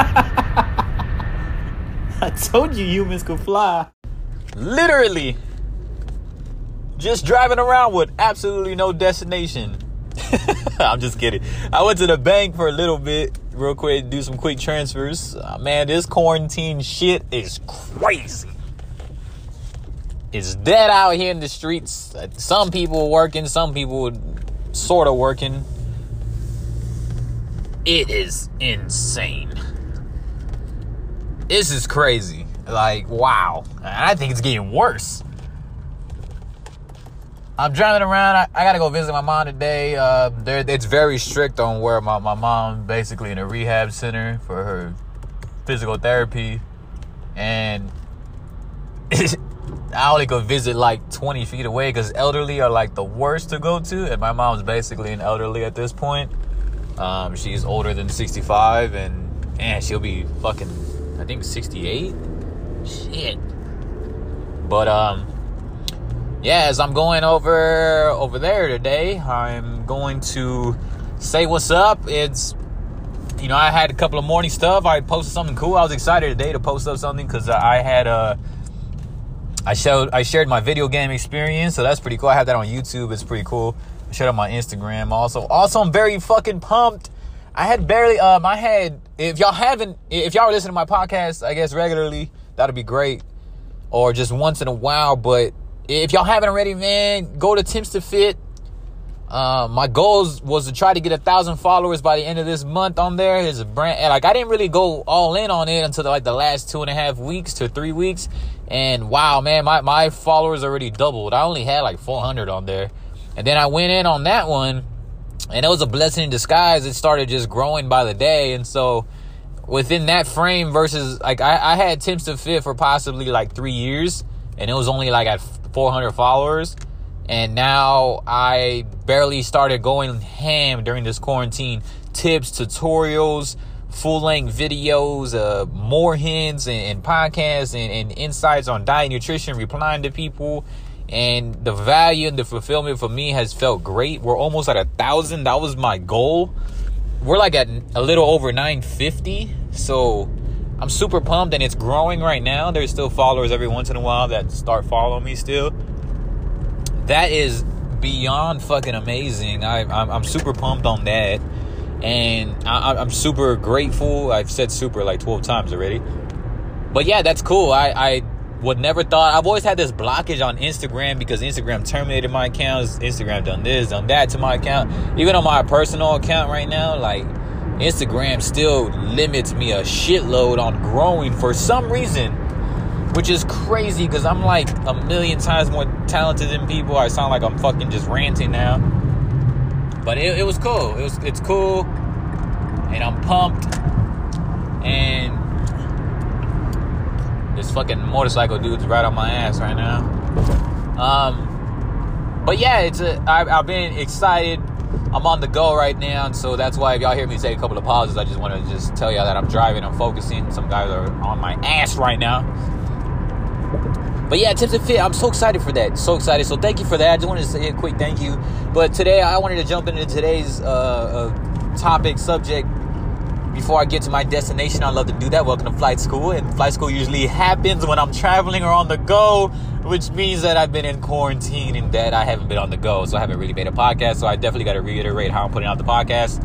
I told you humans could fly. Literally. Just driving around with absolutely no destination. I'm just kidding. I went to the bank for a little bit, real quick, do some quick transfers. Uh, man, this quarantine shit is crazy. It's dead out here in the streets. Some people working, some people sort of working. It is insane. This is crazy. Like, wow. I think it's getting worse. I'm driving around. I, I, gotta go visit my mom today. Uh, it's very strict on where my, my mom basically in a rehab center for her physical therapy. And I only go visit like 20 feet away because elderly are like the worst to go to. And my mom's basically an elderly at this point. Um, she's older than 65 and man, she'll be fucking I think 68. Shit. But um yeah, as I'm going over over there today, I'm going to say what's up. It's you know, I had a couple of morning stuff. I posted something cool. I was excited today to post up something because I had a uh, I showed I shared my video game experience, so that's pretty cool. I have that on YouTube. It's pretty cool. I shared on my Instagram also. Also, I'm very fucking pumped I had barely um I had if y'all haven't if y'all are listening to my podcast, I guess regularly, that'd be great. Or just once in a while. But if y'all haven't already, man, go to Tips to Fit. Uh, my goals was to try to get a thousand followers by the end of this month on there. A brand like I didn't really go all in on it until like the last two and a half weeks to three weeks. And wow, man, my, my followers already doubled. I only had like 400 on there. And then I went in on that one and it was a blessing in disguise. It started just growing by the day, and so within that frame versus like I, I had Tips to Fit for possibly like three years, and it was only like at 400 followers, and now I barely started going ham during this quarantine. Tips, tutorials, full length videos, uh, more hints and, and podcasts and, and insights on diet, nutrition, replying to people and the value and the fulfillment for me has felt great. We're almost at a thousand. That was my goal. We're like at a little over 950. So I'm super pumped and it's growing right now. There's still followers every once in a while that start following me still. That is beyond fucking amazing. I, I'm, I'm super pumped on that. And I, I'm super grateful. I've said super like 12 times already. But yeah, that's cool. I, I would never thought I've always had this blockage on Instagram because Instagram terminated my accounts. Instagram done this, done that to my account. Even on my personal account right now, like Instagram still limits me a shitload on growing for some reason, which is crazy because I'm like a million times more talented than people. I sound like I'm fucking just ranting now, but it, it was cool. It was it's cool, and I'm pumped, and this fucking motorcycle dude's right on my ass right now. Um, but yeah, it's a. I've been excited. I'm on the go right now, so that's why if y'all hear me take a couple of pauses, I just want to just tell y'all that I'm driving, I'm focusing. Some guys are on my ass right now. But yeah, tips and fit. I'm so excited for that. So excited. So thank you for that. I just wanted to say a quick thank you. But today I wanted to jump into today's uh, uh, topic subject before I get to my destination, I love to do that. Welcome to flight school. And flight school usually happens when I'm traveling or on the go, which means that I've been in quarantine and that I haven't been on the go. So I haven't really made a podcast. So I definitely got to reiterate how I'm putting out the podcast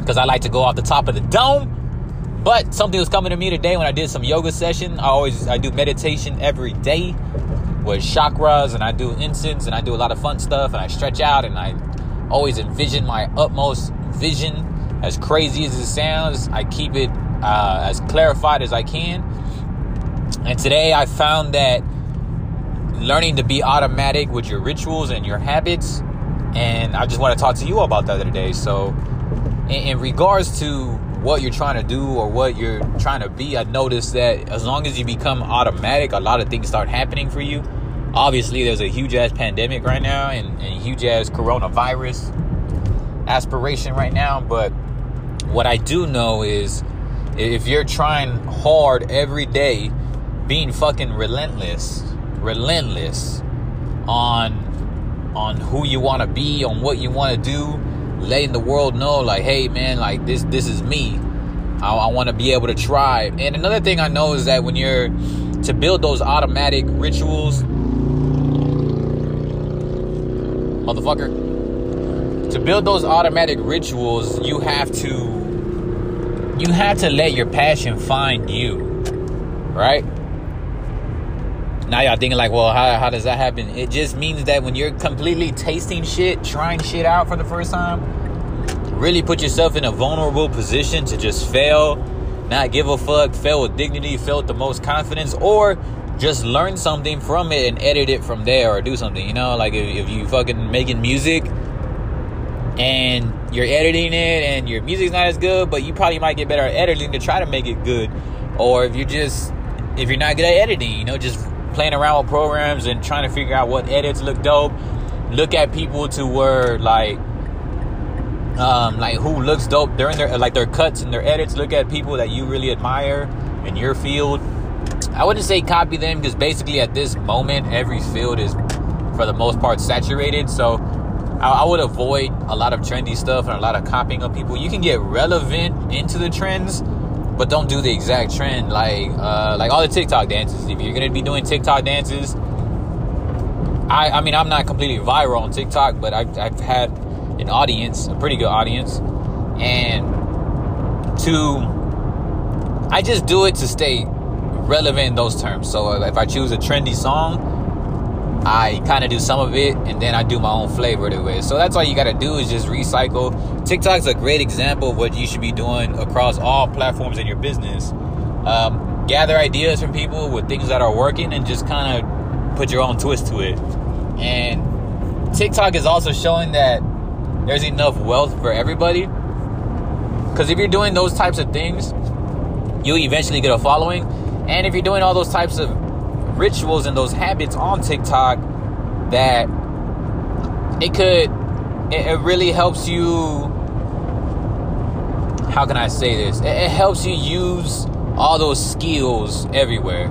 because I like to go off the top of the dome. But something was coming to me today when I did some yoga session. I always I do meditation every day with chakras and I do incense and I do a lot of fun stuff and I stretch out and I always envision my utmost vision as crazy as it sounds, I keep it uh, as clarified as I can. And today I found that learning to be automatic with your rituals and your habits, and I just want to talk to you about that today. So, in, in regards to what you're trying to do or what you're trying to be, I noticed that as long as you become automatic, a lot of things start happening for you. Obviously, there's a huge ass pandemic right now and, and huge ass coronavirus aspiration right now, but what I do know is if you're trying hard every day, being fucking relentless, relentless on on who you want to be, on what you want to do, letting the world know like, "Hey man, like this this is me." I, I want to be able to try. And another thing I know is that when you're to build those automatic rituals, motherfucker, to build those automatic rituals, you have to you have to let your passion find you, right? Now y'all thinking like, well, how, how does that happen? It just means that when you're completely tasting shit, trying shit out for the first time, really put yourself in a vulnerable position to just fail, not give a fuck, fail with dignity, fail with the most confidence, or just learn something from it and edit it from there or do something. You know, like if, if you fucking making music and you're editing it and your music's not as good, but you probably might get better at editing to try to make it good. Or if you're just if you're not good at editing, you know, just playing around with programs and trying to figure out what edits look dope. Look at people to where like um, like who looks dope during their like their cuts and their edits. Look at people that you really admire in your field. I wouldn't say copy them because basically at this moment every field is for the most part saturated. So I, would avoid a lot of trendy stuff and a lot of copying of people. You can get relevant into the trends, but don't do the exact trend like uh, like all the TikTok dances. If you're gonna be doing TikTok dances, I I mean I'm not completely viral on TikTok, but I've, I've had an audience, a pretty good audience, and to I just do it to stay relevant in those terms. So uh, if I choose a trendy song, I kind of do some of it and then I do my own flavor to it. So that's all you got to do is just recycle. TikTok's a great example of what you should be doing across all platforms in your business. Um, gather ideas from people with things that are working and just kind of put your own twist to it. And TikTok is also showing that there's enough wealth for everybody. Because if you're doing those types of things, you'll eventually get a following. And if you're doing all those types of rituals and those habits on TikTok, that it could, it, really helps you. How can I say this? It, it helps you use all those skills everywhere.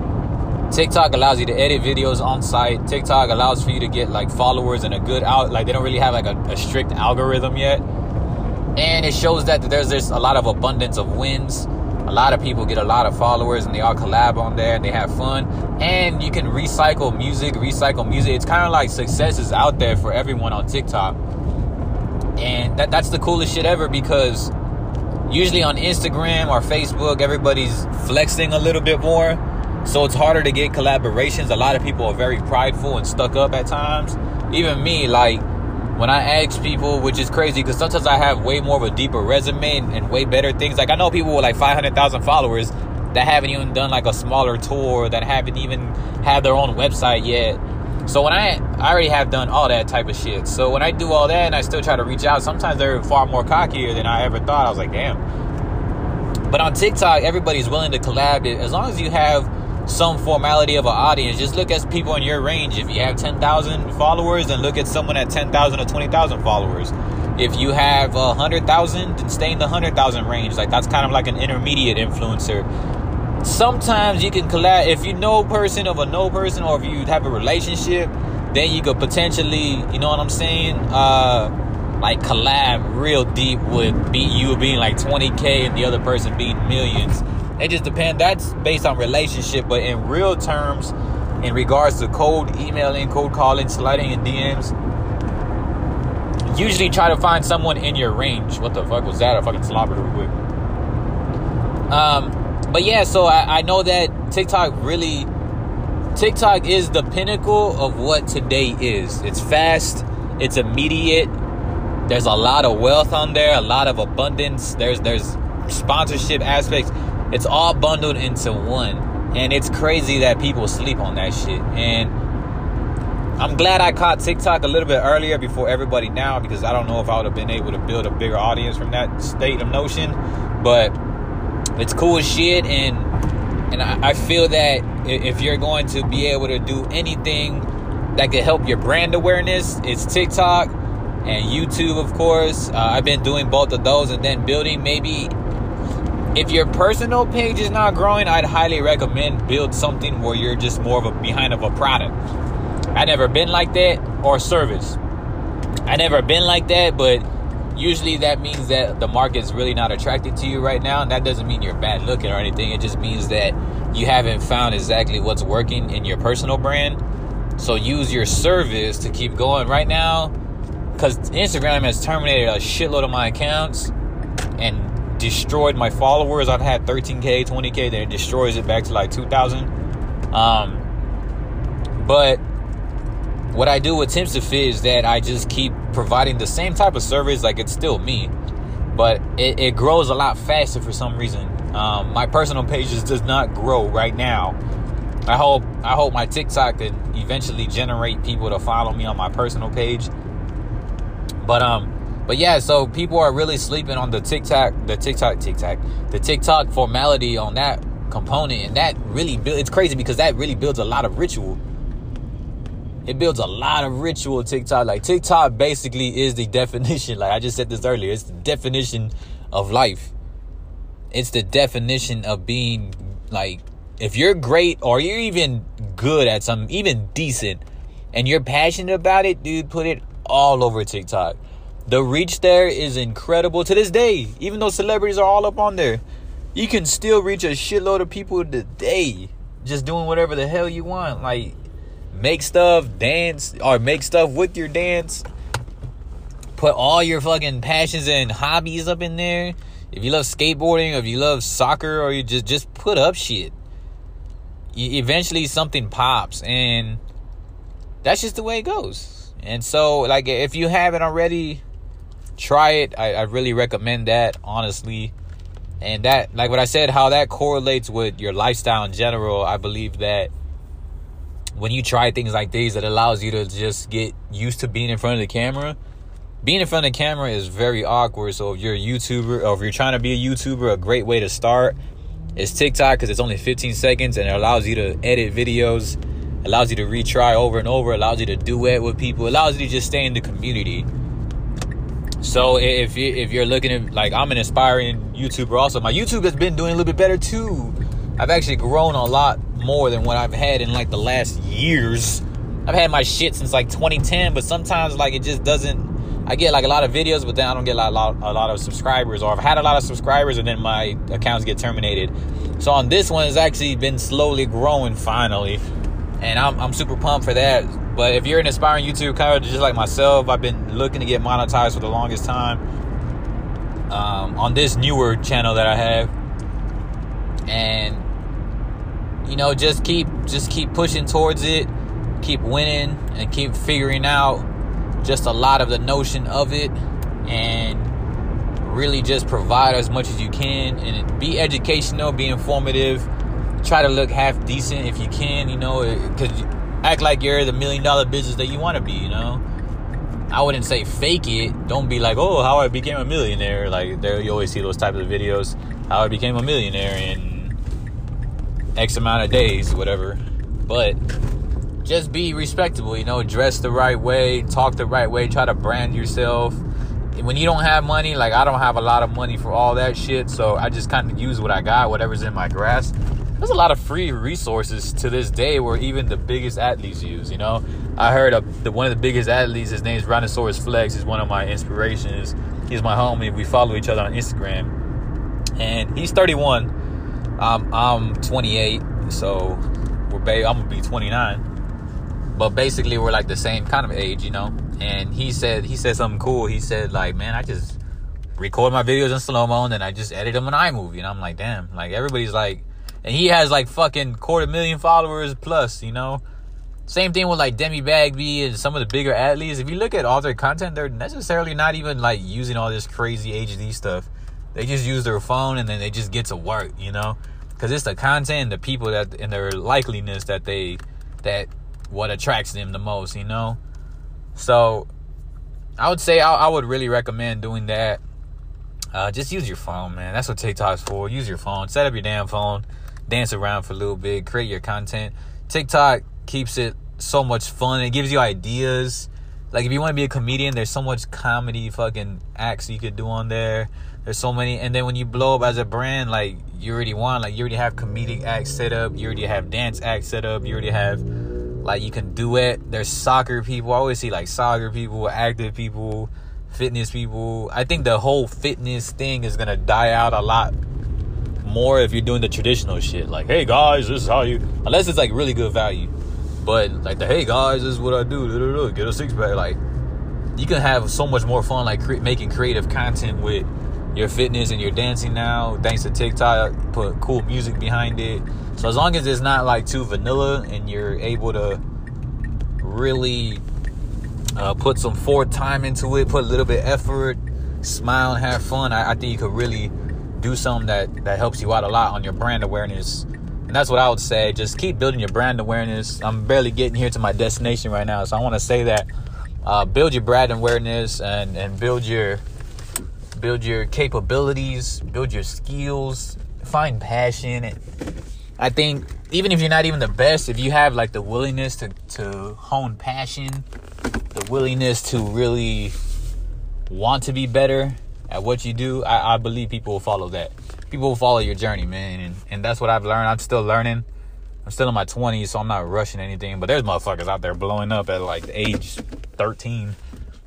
TikTok allows you to edit videos on site. TikTok allows for you to get like followers and a good out. Like they don't really have like a, a strict algorithm yet, and it shows that there's there's a lot of abundance of wins. A lot of people get a lot of followers and they all collab on there and they have fun. And you can recycle music, recycle music. It's kind of like success is out there for everyone on TikTok. And that, that's the coolest shit ever because usually on Instagram or Facebook, everybody's flexing a little bit more so it's harder to get collaborations. A lot of people are very prideful and stuck up at times. Even me, like when I ask people, which is crazy because sometimes I have way more of a deeper resume and, and way better things. Like I know people with like 500,000 followers that haven't even done like a smaller tour, that haven't even had their own website yet. So when I I already have done all that type of shit. So when I do all that and I still try to reach out, sometimes they're far more cockier than I ever thought. I was like, damn. But on TikTok, everybody's willing to collab. As long as you have some formality of an audience. Just look at people in your range. If you have 10,000 followers, then look at someone at 10,000 or 20,000 followers. If you have a 100,000, then stay in the 100,000 range. Like that's kind of like an intermediate influencer. Sometimes you can collab. If you know person of a no person, or if you have a relationship, then you could potentially, you know what I'm saying? Uh, like collab real deep with be you being like 20k and the other person being millions it just depends. That's based on relationship, but in real terms, in regards to cold emailing, cold calling, sliding in DMs, usually try to find someone in your range. What the fuck was that? I fucking slobbered real quick. Um, but yeah, so I, I know that TikTok really, TikTok is the pinnacle of what today is. It's fast, it's immediate. There's a lot of wealth on there, a lot of abundance. There's there's sponsorship aspects it's all bundled into one. And it's crazy that people sleep on that shit. And I'm glad I caught TikTok a little bit earlier before everybody now because I don't know if I would have been able to build a bigger audience from that state of notion. But it's cool as shit and and I, feel that if you're going to be able to do anything that could help your brand awareness, it's TikTok and YouTube, of course. Uh, I've been doing both of those and then building maybe if your personal page is not growing, I'd highly recommend build something where you're just more of a behind of a product. I never been like that or service. I never been like that, but usually that means that the market's really not attracted to you right now. And that doesn't mean you're bad looking or anything. It just means that you haven't found exactly what's working in your personal brand. So use your service to keep going right now. Because Instagram has terminated a shitload of my accounts and destroyed my followers. I've had 13k, 20k, then it destroys it back to like 2,000. Um, but what I do with Timsafit is that I just keep providing the same type of service, like it's still me, but it, it grows a lot faster for some reason. Um, my personal page just does not grow right now. I hope I hope my TikTok could eventually generate people to follow me on my personal page. But um, but yeah, so people are really sleeping on the TikTok, the TikTok, TikTok, the TikTok formality on that component, and that really it's crazy because that really builds a lot of ritual it builds a lot of ritual TikTok. Like TikTok basically is the definition. Like I just said this earlier, it's the definition of life. It's the definition of being like if you're great or you're even good at something, even decent, and you're passionate about it, dude, put it all over TikTok. The reach there is incredible to this day. Even though celebrities are all up on there, you can still reach a shitload of people today just doing whatever the hell you want. Like make stuff, dance, or make stuff with your dance. Put all your fucking passions and hobbies up in there. If you love skateboarding, or if you love soccer, or you just just put up shit. You, eventually, something pops, and that's just the way it goes. And so, like, if you haven't already, try it. I, I really recommend that, honestly. And that, like what I said, how that correlates with your lifestyle in general. I believe that when you try things like these, it allows you to just get used to being in front of the camera. Being in front of the camera is very awkward. So if you're a YouTuber or if you're trying to be a YouTuber, a great way to start is TikTok because it's only 15 seconds and it allows you to edit videos, allows you to retry over and over, allows you to duet with people, allows you to just stay in the community. So if you if you're looking at like I'm an aspiring YouTuber also, my YouTube has been doing a little bit better too. I've actually grown a lot more than what I've had in like the last years. I've had my shit since like 2010, but sometimes like it just doesn't. I get like a lot of videos, but then I don't get a lot, a lot of subscribers, or I've had a lot of subscribers and then my accounts get terminated. So on this one, it's actually been slowly growing finally, and I'm, I'm super pumped for that. But if you're an aspiring YouTube creator just like myself, I've been looking to get monetized for the longest time um, on this newer channel that I have, and you know, just keep just keep pushing towards it, keep winning, and keep figuring out just a lot of the notion of it, and really just provide as much as you can, and be educational, be informative. Try to look half decent if you can, you know, because act like you're the million dollar business that you want to be, you know. I wouldn't say fake it. Don't be like, oh, how I became a millionaire. Like there, you always see those types of videos. How I became a millionaire, in X amount of days, whatever. But just be respectable, you know, dress the right way, talk the right way, try to brand yourself. when you don't have money, like I don't have a lot of money for all that shit, so I just kind of use what I got, whatever's in my grasp. There's a lot of free resources to this day where even the biggest athletes use, you know. I heard of the one of the biggest athletes, his name's Brontosaurus Flex, he's one of my inspirations. He's my homie. We follow each other on Instagram. And he's 31 I'm I'm 28, so we're ba- I'm gonna be 29. But basically, we're like the same kind of age, you know. And he said he said something cool. He said like, man, I just record my videos in slow mo and then I just edit them in iMovie. And I'm like, damn, like everybody's like, and he has like fucking quarter million followers plus, you know. Same thing with like Demi Bagby and some of the bigger athletes. If you look at all their content, they're necessarily not even like using all this crazy HD stuff. They just use their phone and then they just get to work, you know? Because it's the content and the people that and their likeliness that they that what attracts them the most, you know? So I would say I, I would really recommend doing that. Uh, just use your phone, man. That's what TikTok's for. Use your phone. Set up your damn phone. Dance around for a little bit. Create your content. TikTok keeps it so much fun. It gives you ideas. Like if you want to be a comedian, there's so much comedy fucking acts you could do on there. There's so many, and then when you blow up as a brand, like you already want, like you already have comedic acts set up, you already have dance acts set up, you already have like you can do it. There's soccer people. I always see like soccer people, active people, fitness people. I think the whole fitness thing is gonna die out a lot more if you're doing the traditional shit. Like, hey guys, this is how you. Unless it's like really good value. But like the hey guys, this is what I do. Get a six pack. Like, you can have so much more fun like cre- making creative content with your fitness and your dancing now. Thanks to TikTok, put cool music behind it. So as long as it's not like too vanilla and you're able to really uh, put some forward time into it, put a little bit effort, smile and have fun, I, I think you could really do something that that helps you out a lot on your brand awareness. And that's what I would say. Just keep building your brand awareness. I'm barely getting here to my destination right now, so I want to say that uh, build your brand awareness and and build your build your capabilities, build your skills, find passion. I think even if you're not even the best, if you have like the willingness to to hone passion, the willingness to really want to be better at what you do, I, I believe people will follow that. People will follow your journey, man, and and that's what I've learned. I'm still learning. I'm still in my 20s, so I'm not rushing anything. But there's motherfuckers out there blowing up at like age 13.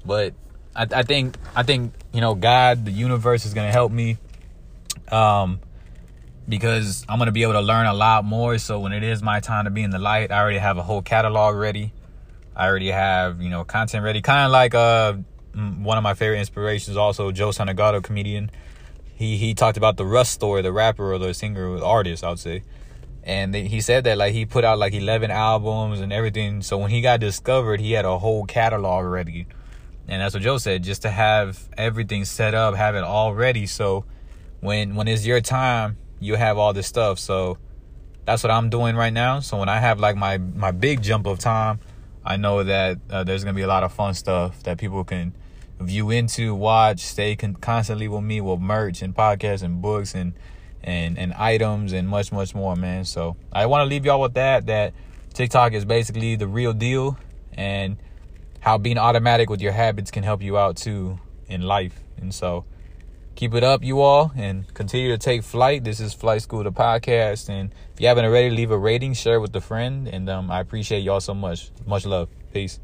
But I, I think I think you know God, the universe is gonna help me, um, because I'm gonna be able to learn a lot more. So when it is my time to be in the light, I already have a whole catalog ready. I already have you know content ready, kind of like uh one of my favorite inspirations, also Joe Santagato, comedian. He he talked about the Russ story, the rapper or the singer or the artist, I would say. And he said that like he put out like 11 albums and everything. So when he got discovered, he had a whole catalog ready and that's what Joe said, just to have everything set up, have it all ready. So when when it's your time, you have all this stuff. So that's what I'm doing right now. So when I have like my my big jump of time, I know that uh, there's gonna be a lot of fun stuff that people can view into, watch, stay con- constantly with me with merch and podcasts and books and and and items and much much more, man. So I want to leave y'all with that. That TikTok is basically the real deal, and how being automatic with your habits can help you out too in life. And so keep it up, you all, and continue to take flight. This is Flight School, the podcast. And if you haven't already, leave a rating, share with a friend. And um, I appreciate y'all so much. Much love. Peace.